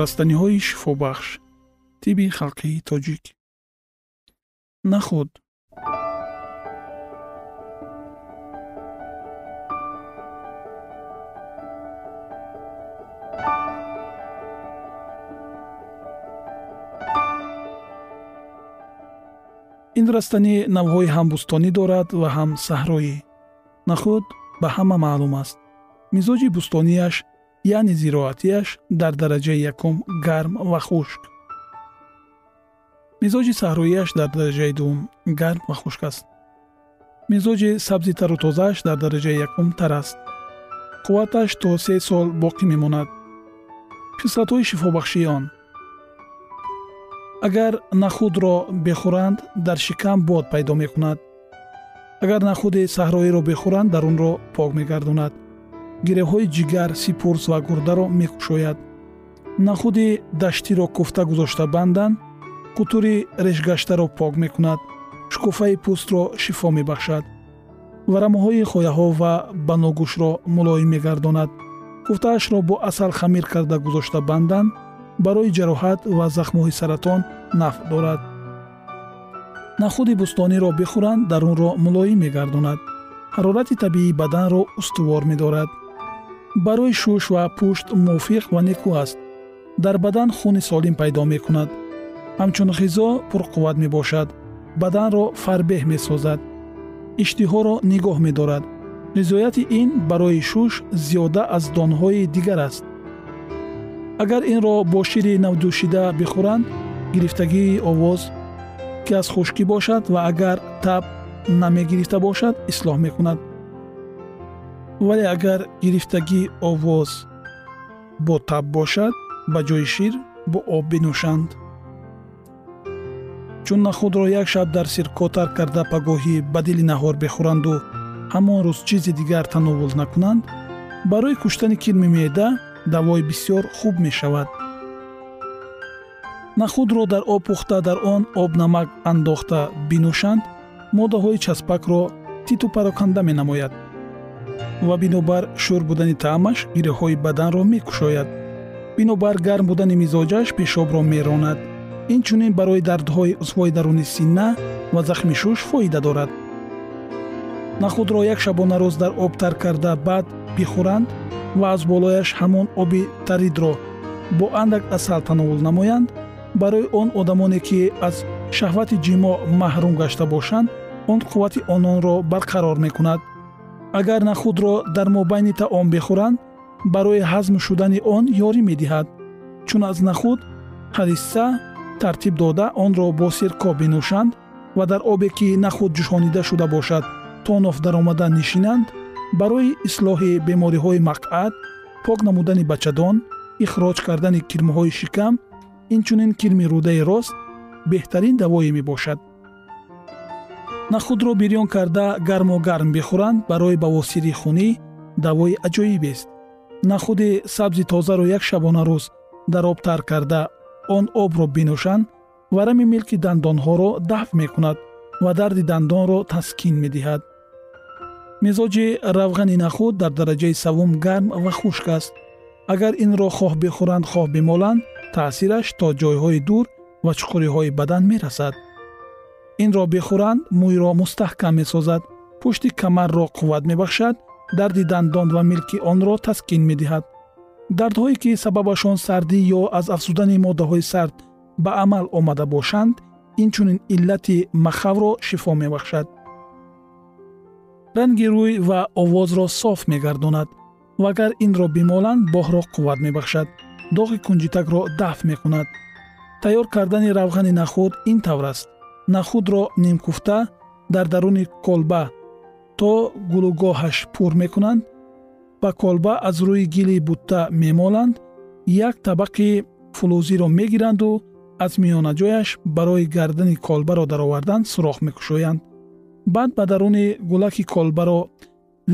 растаниҳои шифобахш тиби халқии тоҷик. Нахуд. Ин растанӣ навъҳои ҳам бӯстонӣ дорад ва ҳам саҳроӣ. Нахуд ба ҳама маълум аст. Мизоҷи бӯстонияш яъне зироатияш дар дараҷаи якум гарм ва хушк. Мизоҷи саҳроияш дар дараҷаи дуввум гарм ва хушк аст. Мизоҷи сабзи тару тозааш дар дараҷаи якум тар аст. Қувваташ то се сол боқӣ мемонад. Хислатҳои шифобахшии он. Агар нахудро бехӯранд дар шикам бод пайдо мекунад. Агар нахуди саҳроиро бехӯранд дарунро пок мегардонад гиревҳои ҷигар сипурс ва гурдаро мекушояд нахуди даштиро куфта гузошта бандан қутури решгаштаро пок мекунад шукуфаи пӯстро шифо мебахшад. варамоҳои хояҳо ва баногӯшро мулоим мегардонад. куфтаашро бо асал хамир карда гузошта бандан барои ҷароҳат ва захмҳои саратон нафъ дорад. нахуди бӯстониро бихӯранд дарунро мулоим мегардонад. ҳарорати табиии баданро устувор медорад барои шуш ва пушт мувофиқ ва некӯ аст. Дар бадан хуни солим пайдо мекунад. Ҳамчун ғизо пурқувват мебошад. Баданро фарбеҳ месозад. Иштиҳоро нигоҳ медорад. Ғизояти ин барои шуш зиёда аз донҳои дигар аст. Агар инро бо шири навдӯшида бихӯранд гирифтагии овоз ки аз хушкӣ бошад ва агар таб намегирифта бошад ислоҳ мекунад вале агар гирифтагии овоз бо таб бошад ба ҷои шир бо об бинӯшанд. Чун нахудро як шаб дар сирко тар карда пагоҳӣ ба дили наҳор бихӯранду ҳамон рӯз чизи дигар тановул накунанд барои куштани кирми меъда давои бисёр хуб мешавад. Нахудро дар об пухта дар он обнамак андохта бинӯшанд моддаҳои часпакро титу пароканда менамояд ва бинобар шӯр будани таъмаш гиреҳҳои баданро мекушояд. бинобар гарм будани мизоҷаш пешобро меронад. инчунин барои дардҳои узвҳои даруни синна ва захми шуш фоида дорад. нахудро як шабона рӯз дар об тар карда баъд бихӯранд ва аз болояш ҳамон оби таридро бо андак асал тановул намоянд. барои он одамоне ки аз шаҳвати ҷимо маҳрум гашта бошанд он қуввати ононро барқарор мекунад агар нахудро дар мобайни таом бихӯранд барои ҳазм шудани он ёрӣ медиҳад чун аз нахуд ҳадиса тартиб дода онро бо сирко бинӯшанд ва дар обе ки нахуд ҷӯшонида шуда бошад то ноф даромада нишинанд барои ислоҳи бемориҳои мақъат пок намудани бачадон ихроҷ кардани кирмҳои шикам инчунин кирми рӯдаи рост беҳтарин давое мебошад нахудро бирён карда гармо гарм бихӯранд барои бавосири хунӣ давои аҷоибест нахуди сабзи тозаро як шабона рӯз дар об тар карда он обро бинӯшанд варами милки дандонҳоро дафт мекунад ва дарди дандонро таскин медиҳад. Мизоҷи равғани нахуд дар дараҷаи савум гарм ва хушк аст. Агар инро хоҳ бихӯранд хоҳ бимоланд таъсираш то ҷойҳои дур ва чуқуриҳои бадан мерасад инро бихӯранд мӯйро мустаҳкам месозад. пушти камарро қувват мебахшад дарди дандон ва милки онро таскин медиҳад. дардҳое ки сабабашон сардӣ ё аз афзудани моддаҳои сард ба амал омада бошанд инчунин иллати махавро шифо мебахшад. ранги рӯй ва овозро соф мегардонад. ва агар инро бимоланд боҳро қувват мебахшад. доғи кунҷитакро дафт мекунад. тайёр кардани равғани нахуд ин тавр аст нахудро нимкуфта дар даруни колба. То гулугоҳаш пур мекунанд ба колба аз рӯи гили бутта мемоланд як табақи фулузиро мегиранду аз миёнаҷояш барои гардани колбаро даровардан сурох мекушоянд. Баъд ба даруни гулаки колбаро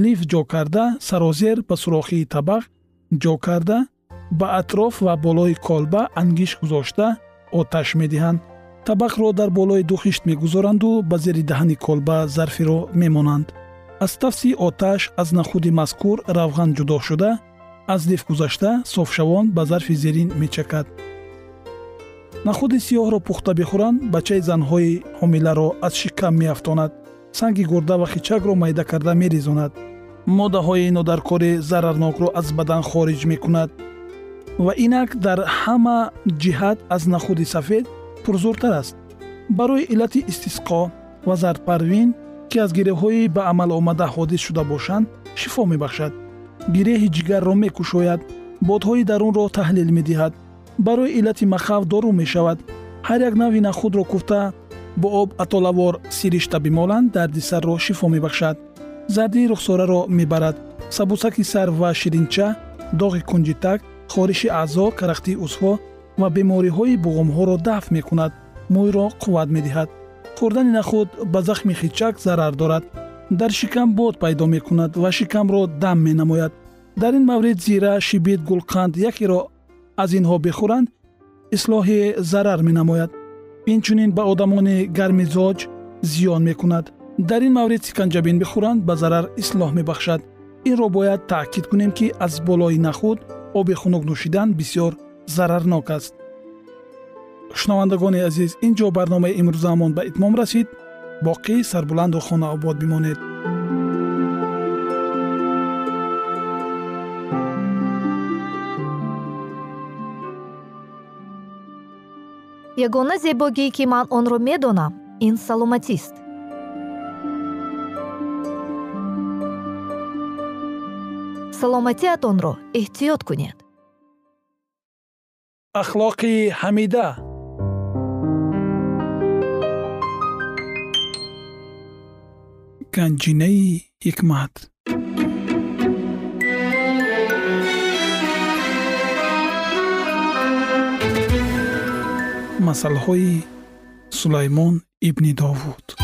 лиф ҷо карда сарозер ба сурохии табақ ҷо карда ба атроф ва болои колба ангиш гузошта оташ медиҳанд табақро дар болои ду хишт мегузоранду ба зери даҳани колба зарфиро мемонанд. Аз тафси оташ аз нахуди мазкур равған ҷудо шуда аз лиф гузашта софшавон ба зарфи зерин мечакад. Нахуди сиёҳро пухта бихӯранд бачаи занҳои ҳомиларо аз шикам меафтонад. Санги гурда ва хичакро майда карда мерезонад. Моддаҳои нодаркори зарарнокро аз бадан хориҷ мекунад. Ва инак дар ҳама ҷиҳат аз нахуди сафед пурзуртар аст. Барои иллати истисқо ва зардпарвин ки аз гиреҳҳои ба амал омада ҳодис шуда бошанд шифо мебахшад. Гиреҳи ҷигарро мекушояд бодҳои дарунро таҳлил медиҳад. Барои иллати махав дору мешавад. Ҳар як нави нахудро куфта бо об атолавор сиришта бимоланд дарди сарро шифо мебахшад. Зардии рухсораро мебарад. Сабусаки сар ва ширинча доғи кунҷитак хориши аъзо карахтии узвҳо ва бемориҳои буғумҳоро дафт мекунад мӯйро қувват медиҳад. Хӯрдани нахуд ба захми хичак зарар дорад. Дар шикам бод пайдо мекунад ва шикамро дам менамояд. Дар ин маврид зира шибит гулқанд якеро аз инҳо бихӯранд ислоҳи зарар менамояд. Инчунин ба одамони гармизоҷ зиён мекунад. Дар ин маврид сиканҷабин бихӯранд ба зарар ислоҳ мебахшад. Инро бояд таъкид кунем ки аз болои нахуд оби хунук нӯшидан бисёр зарарнок аст. Шунавандагони азиз ин ҷо барномаи имрӯзаамон ба итмом расид боқӣ сарбуланду хонаобод бимонед. Ягона зебогие ки ман онро медонам ин саломатист. Саломатиатонро эҳтиёт кунед ахлоқи ҳамида ганҷинаи ҳикмат масъалаҳои сулаймон ибни довуд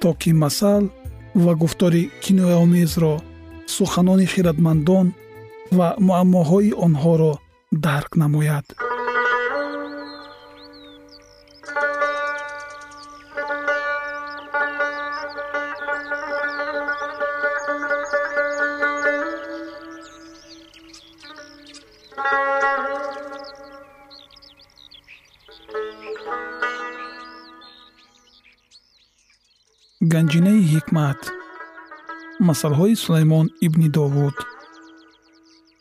то ки масал ва гуфтори кинояомезро суханони хиратмандон ва муаммоҳои онҳоро дарк намояд ганҷинаи ҳикмат масъалҳои сулаймон ибни довуд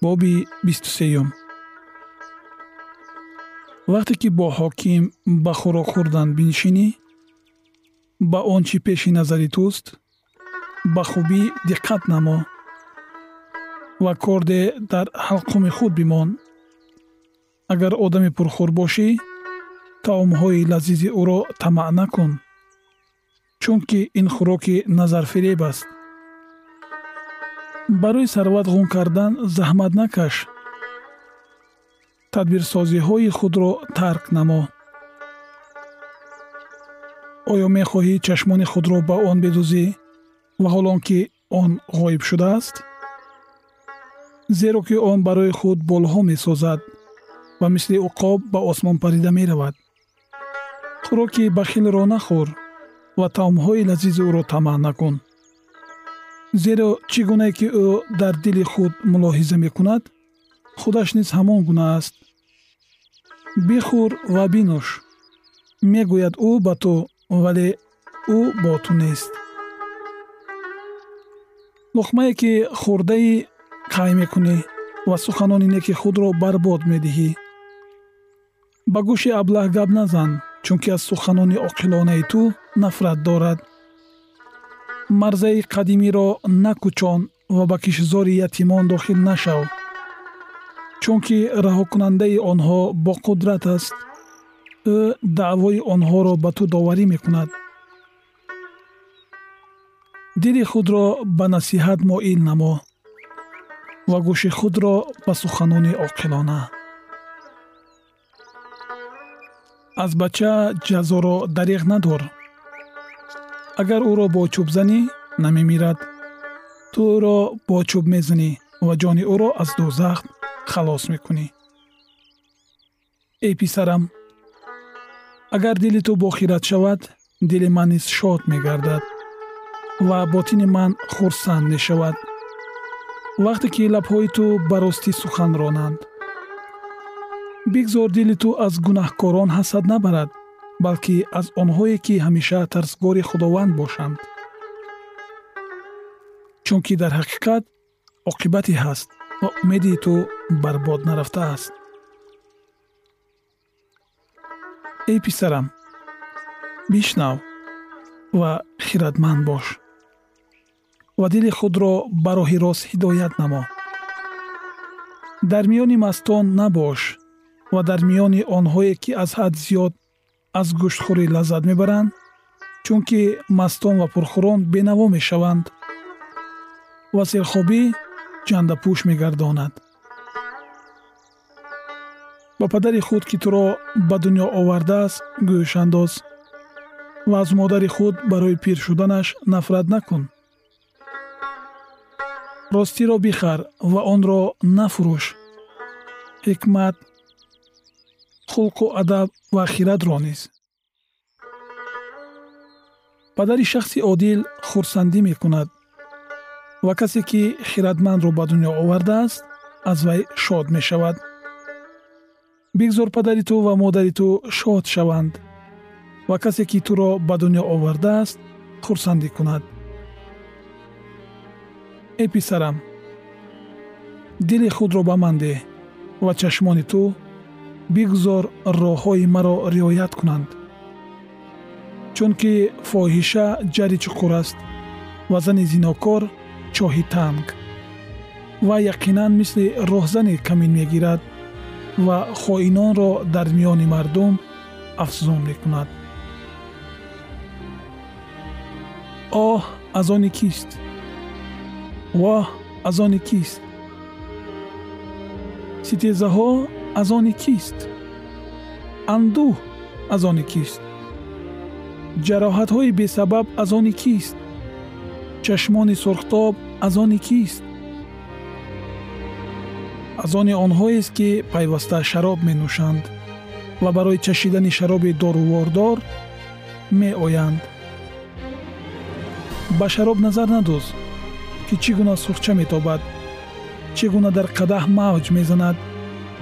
боби бистусеюм. Вақте ки бо ҳоким ба хӯрок хӯрдан бинишинӣ ба он чӣ пеши назари туст ба хубӣ диққат намо ва корде дар ҳалқуми худ бимон. Агар одами пурхӯр бошӣ таомҳои лазизи ӯро тамаъ накун чунки ин хӯроки назарфиреб аст. Барои сарват ғун кардан заҳмат накаш. Тадбирсозиҳои худро тарк намо. Оё мехоҳӣ чашмони худро ба он бидӯзӣ ваҳолон ки он ғоиб шудааст? Зеро ки он барои худ болҳо месозад ва мисли уқоб ба осмон парида меравад. Хӯроки бахилро нахӯр ва таомҳои лазизи ӯро тамаъ накун. Зеро чӣ гунае ки ӯ дар дили худ мулоҳиза мекунад худаш низ ҳамон гуна аст. Бихӯр ва бинӯш. Мегӯяд ӯ ба ту вале ӯ бо ту нест. Луқмае ки хӯрдаи қай мекунӣ ва суханони неки худро барбод медиҳӣ. Ба гӯши аблаҳ гап назан чунки аз суханони оқилонаи ту нафрат дорад. Марзаи қадимиро накӯчон ва ба кишзори ятимон дохил нашав чунки раҳокунандаи онҳо боқудрат аст. Ӯ даъвои онҳоро ба ту доварӣ мекунад. Дили худро ба насиҳат моил намо ва гӯши худро ба суханони оқилона аз бача ҷазоро дариғ надор. Агар ӯро бо чӯб занӣ намемирад. Ту ӯро бо чӯб мезанӣ ва ҷони ӯро аз дӯзах халос мекунӣ. Эй писарам агар дили ту бохират шавад дили ман низ шод мегардад ва ботини ман хурсанд мешавад. Вақте ки лабҳои ту ба ростӣ сухан ронанд бигзор дили ту аз гунаҳкорон ҳасад набарад балки аз онҳое ки ҳамеша тарсгори худованд бошанд. Чунки дар ҳақиқат оқибате ҳаст ва умеди ту барбод нарафтааст эй писарам бишнав ва хиратманд бош ва дили худро ба роҳи рост ҳидоят намо. Дар миёни мастон набош ва дар миёни онҳое ки аз ҳад зиёд аз гӯштхӯрӣ лаззат мебаранд чунки мастон ва пурхӯрон бенаво мешаванд. Ва серхобӣ ҷандапӯш мегардонад ба падари худ ки туро ба дунё овардааст гӯшандоз ва аз модари худ барои пир шуданаш нафрат накун. Ростиро бихар ва онро нафурӯш. Ҳикмат хулқу адаб ва хиратро низ. Падари шахси одил хурсандӣ мекунад. Ва касе ки хиратмандро ба дунё овардааст аз вай шод мешавад. Бигзор падари ту ва модари ту шод шаванд. Ва касе ки туро ба дунё овардааст хурсандӣ кунад. Эй писарам дили худро ба ман деҳ ва чашмони ту бигзор роҳҳои маро риоят кунанд. Чунки фоҳиша ҷари чуқур аст ва зани зинокор чоҳи танг ва яқинан мисли роҳзане камин мегирад ва хоинонро дар миёни мардум афзун мекунад. Оҳ аз они кист? Воҳ аз они кист? Ситезаҳо аз они кист? Андӯҳ аз они кист? Ҷароҳатҳои бесабаб аз они кист? Чашмони сурхтоб аз они кист? Аз они онҳоест ки пайваста шароб менӯшанд ва барои чашидани шароби дорувордор меоянд. Ба шароб назар надоз ки чӣ гуна сурхча метобад чӣ гуна дар қадаҳ мавҷ мезанад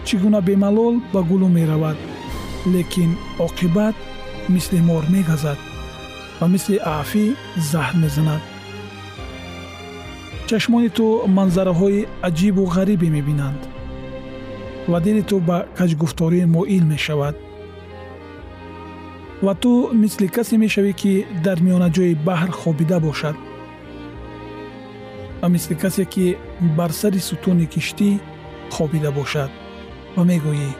чӣ гуна бемалол ба гулӯ меравад лекин оқибат мисли мор мегазад ва мисли аъфӣ заҳр мезанад. Чашмони ту манзараҳои аҷибу ғарибе мебинанд ва дили ту ба каҷгуфторӣ моил мешавад. Ва ту мисли касе мешавӣ ки дар миёнаҷои баҳр хобида бошад. Ва мисли касе ки бар сари сутуни киштӣ хобида бошад ва мегӯӣ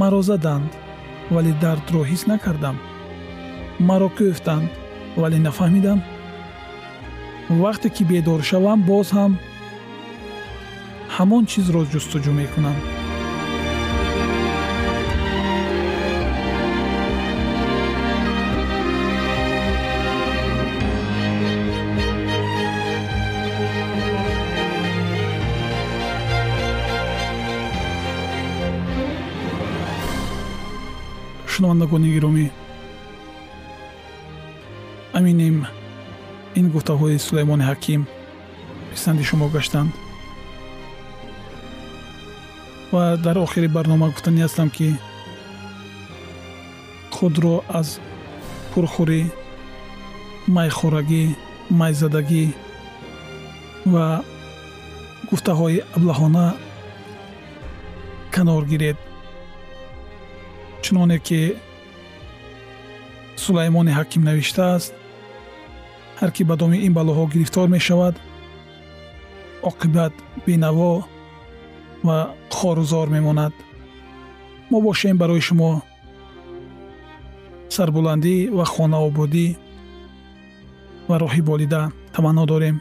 маро заданд вале дардро ҳис накардам. Маро кӯфтанд вале нафаҳмидам. Вақте ки бедор шавам боз ҳам ҳамон чизро ҷустуҷӯ мекунам шунавандагони гиромӣ аминем ин гуфтаҳои сулаймони ҳаким писанди шумо гаштанд. Ва дар охири барнома гуфтанӣ ҳастам ки худро аз пурхӯрӣ майхӯрагӣ майзадагӣ ва гуфтаҳои аблаҳона канор гиред чуноне ки сулаймони ҳаким навиштааст ҳар ки ба доми ин балоҳо гирифтор мешавад оқибат бенаво ва хорузор мемонад. Мо бошем барои шумо сарбуландӣ ва хонаободӣ ва роҳи болида таманно дорем.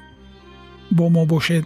Бо мо бошед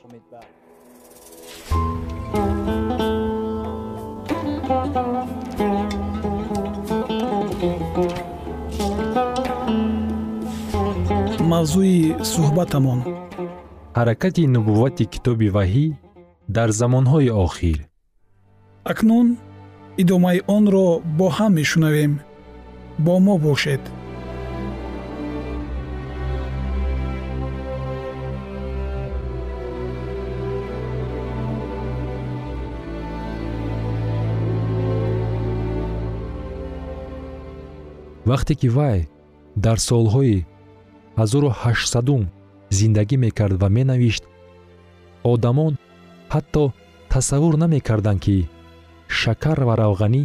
Мавзӯи суҳбатамон. Ҳаракати нубуввати китоби ваҳӣ дар замонҳои охир. Акнун идомаи онро бо ҳам мешунавем. Бо мо бошед. Вақте ки вай дар солҳои 1800 зиндагӣ мекард ва менавишт одамон ҳатто тасаввур намекарданд ки шакар ва равғанӣ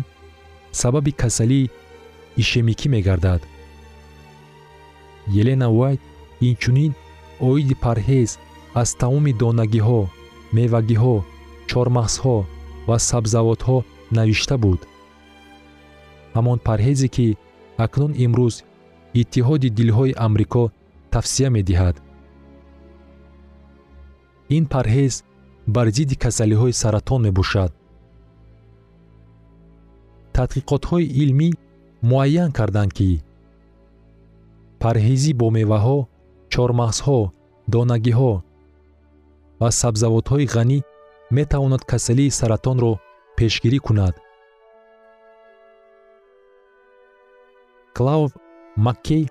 сабаби касалии ишемикӣ мегардад. Елена вайт инчунин оиди парҳез аз тамоми донагиҳо мевагиҳо чормағзҳо ва сабзавотҳо навишта буд? Ҳамон парҳезе ки акнун имрӯз иттиҳоди дилҳои амрико тавсия медиҳад. Ин парҳез бар зидди касалиҳои саратон мебошад. Тадқиқотҳои илмӣ муайян карданд ки парҳезӣ бо меваҳо чормағзҳо донагиҳо ва сабзавотҳои ғанӣ метавонад касалии саратонро пешгирӣ кунад. Клав маккей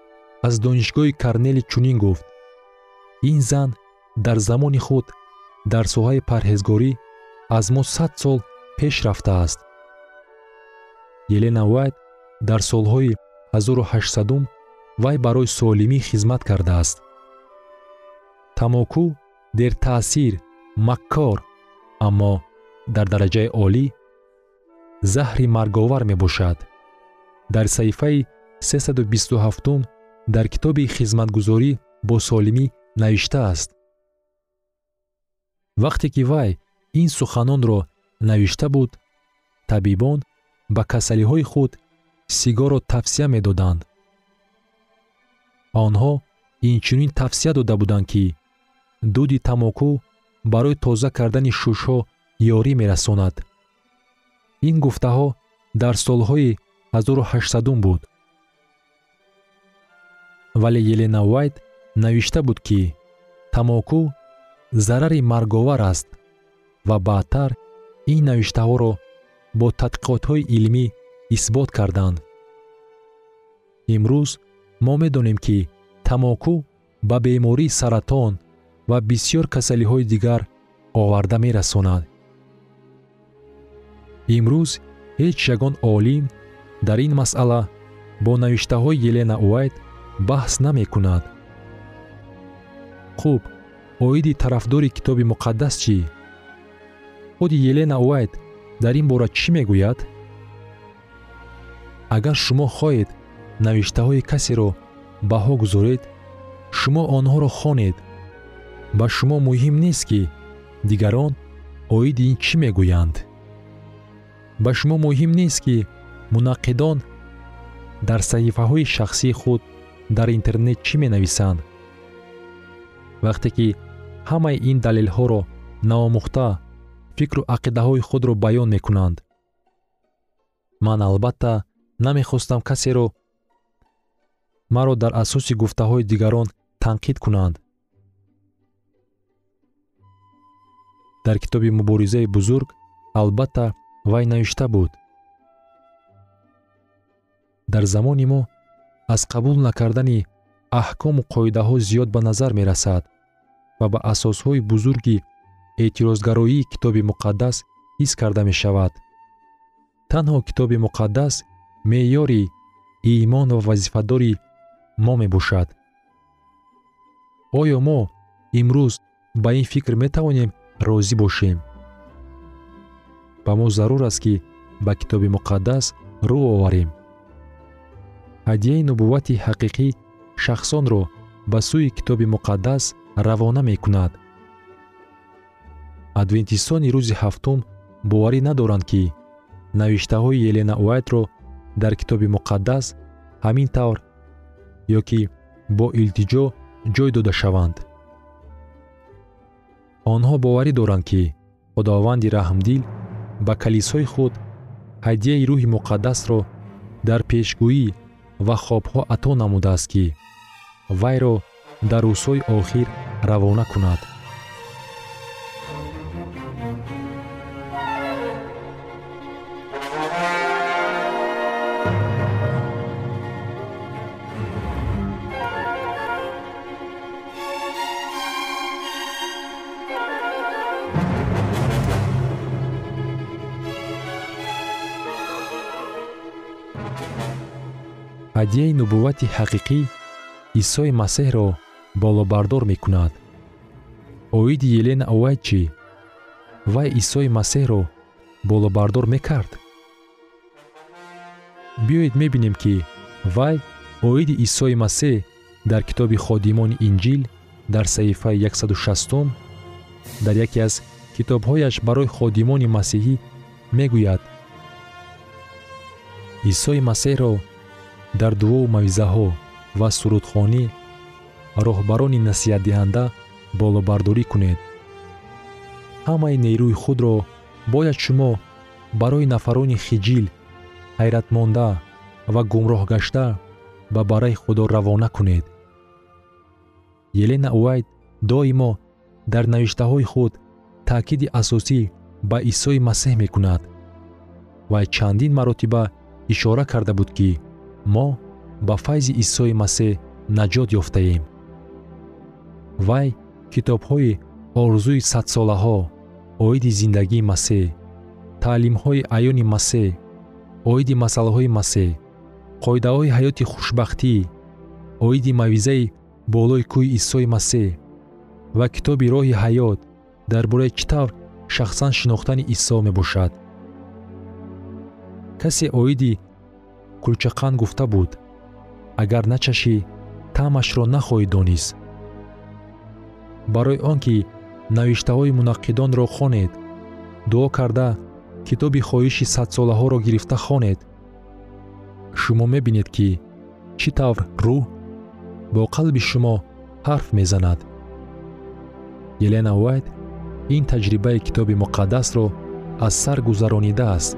аз донишгоҳи карнели чунин гуфт. Ин зан дар замони худ дар соҳаи парҳезгорӣ аз мо сад сол пеш рафтааст елена вайт дар солҳои 1800 вай барои солимӣ хизмат кардааст. Тамоку дертаъсир маккор аммо дар дараҷаи олӣ заҳри марговар мебошад. Дар саҳифаи 327 дар китоби хизматгузорӣ бо солимӣ навиштааст вақте ки вай ин суханонро навишта буд табибон ба касалиҳои худ сигорро тавсия медоданд. Онҳо инчунин тавсия дода буданд ки дуди тамоку барои тоза кардани шушҳо ёрӣ мерасонад. Ин гуфтаҳо дар солҳои 1800 буд вале елена вайт навишта буд ки тамоку зарари марговар аст ва баъдтар ин навиштаҳоро бо тадқиқотҳои илмӣ исбот карданд. Имрӯз мо медонем ки тамоку ба бемории саратон ва бисьёр касалиҳои дигар оварда мерасонад. Имрӯз ҳеҷ ягон олим дар ин масъала бо навиштаҳои елена уайт баҳс намекунад. Хуб оиди тарафдори китоби муқаддас чӣ? Худи елена уайт дар ин бора чӣ мегӯяд? Агар шумо хоҳед навиштаҳои касеро баҳо гузоред шумо онҳоро хонед. Ба шумо муҳим нест ки дигарон оиди ин чӣ мегӯянд? Ба шумо муҳим нест ки мунаққидон дар саҳифаҳои шахсии худ дар интернет чӣ менависанд? Вақте ки ҳамаи ин далелҳоро наомӯхта фикру ақидаҳои худро баён мекунанд. Ман албатта намехостам касеро маро дар асоси гуфтаҳои дигарон танқид кунанд. Дар китоби муборизаи бузург албатта вай навишта буд? Дар замони мо аз қабул накардани аҳкому қоидаҳо зиёд ба назар мерасад ва ба асосҳои бузурги эътирозгароии китоби муқаддас ҳис карда мешавад. Танҳо китоби муқаддас меъёри имон ва вазифадори мо мебошад. Оё мо имрӯз ба ин фикр метавонем розӣ бошем. Ба мо зарур аст ки ба китоби муқаддас рӯ оварем ҳадияи нубуввати ҳақиқӣ шахсонро ба сӯи китоби муқаддас равона мекунад. адвентистони рӯзи ҳафтум боварӣ надоранд ки навиштаҳои елена уайтро дар китоби муқаддас ҳамин тавр ё ки бо илтиҷо ҷой дода шаванд. онҳо боварӣ доранд ки худованди раҳмдил ба калисои худ ҳадияи рӯҳи муқаддасро дар пешгӯӣ ва хобҳо ато намудааст ки вайро дар рӯзҳои охир равона кунад нубуввати ҳақиқӣ исои масеҳро болобардор мекунад. Оиди елена овайд чӣ? Вай исои масеҳро болобардор мекард? Биёед мебинем ки вай оиди исои масеҳ дар китоби ходимони инҷил дар саҳифаи 160 дар яке аз китобҳояш барои ходимони масеҳӣ мегӯяд. Исои масеҳро дар дуову мавъизаҳо ва сурудхонӣ роҳбарони насиҳатдиҳанда болобардорӣ кунед. Ҳамаи нерӯи худро бояд шумо барои нафарони хиҷил ҳайратмонда ва гумроҳгашта ба бараи худо равона кунед. Елена уайд доимо дар навиштаҳои худ таъкиди асосӣ ба исои масеҳ мекунад вай чандин маротиба ишора карда буд ки мо ба файзи исои масеҳ наҷот ёфтаем. Вай китобҳои орзуи садсолаҳо оиди зиндагии масеҳ таълимҳои аёни масеҳ оиди масъалаҳои масеҳ қоидаҳои ҳаёти хушбахтӣ оиди мавъизаи болои кӯҳи исои масеҳ ва китоби роҳи ҳаёт дар бораи чӣ тавр шахсан шинохтани исо мебошад. Касе оиди кулчақанд гуфта буд. Агар начашӣ таъмашро нахоҳӣ донист барои он ки навиштаҳои мунаққидонро хонед дуо карда китоби хоҳиши садсолаҳоро гирифта хонед. Шумо мебинед ки чӣ тавр рӯҳ бо қалби шумо ҳарф мезанад. Елена уайт ин таҷрибаи китоби муқаддасро аз сар гузаронидааст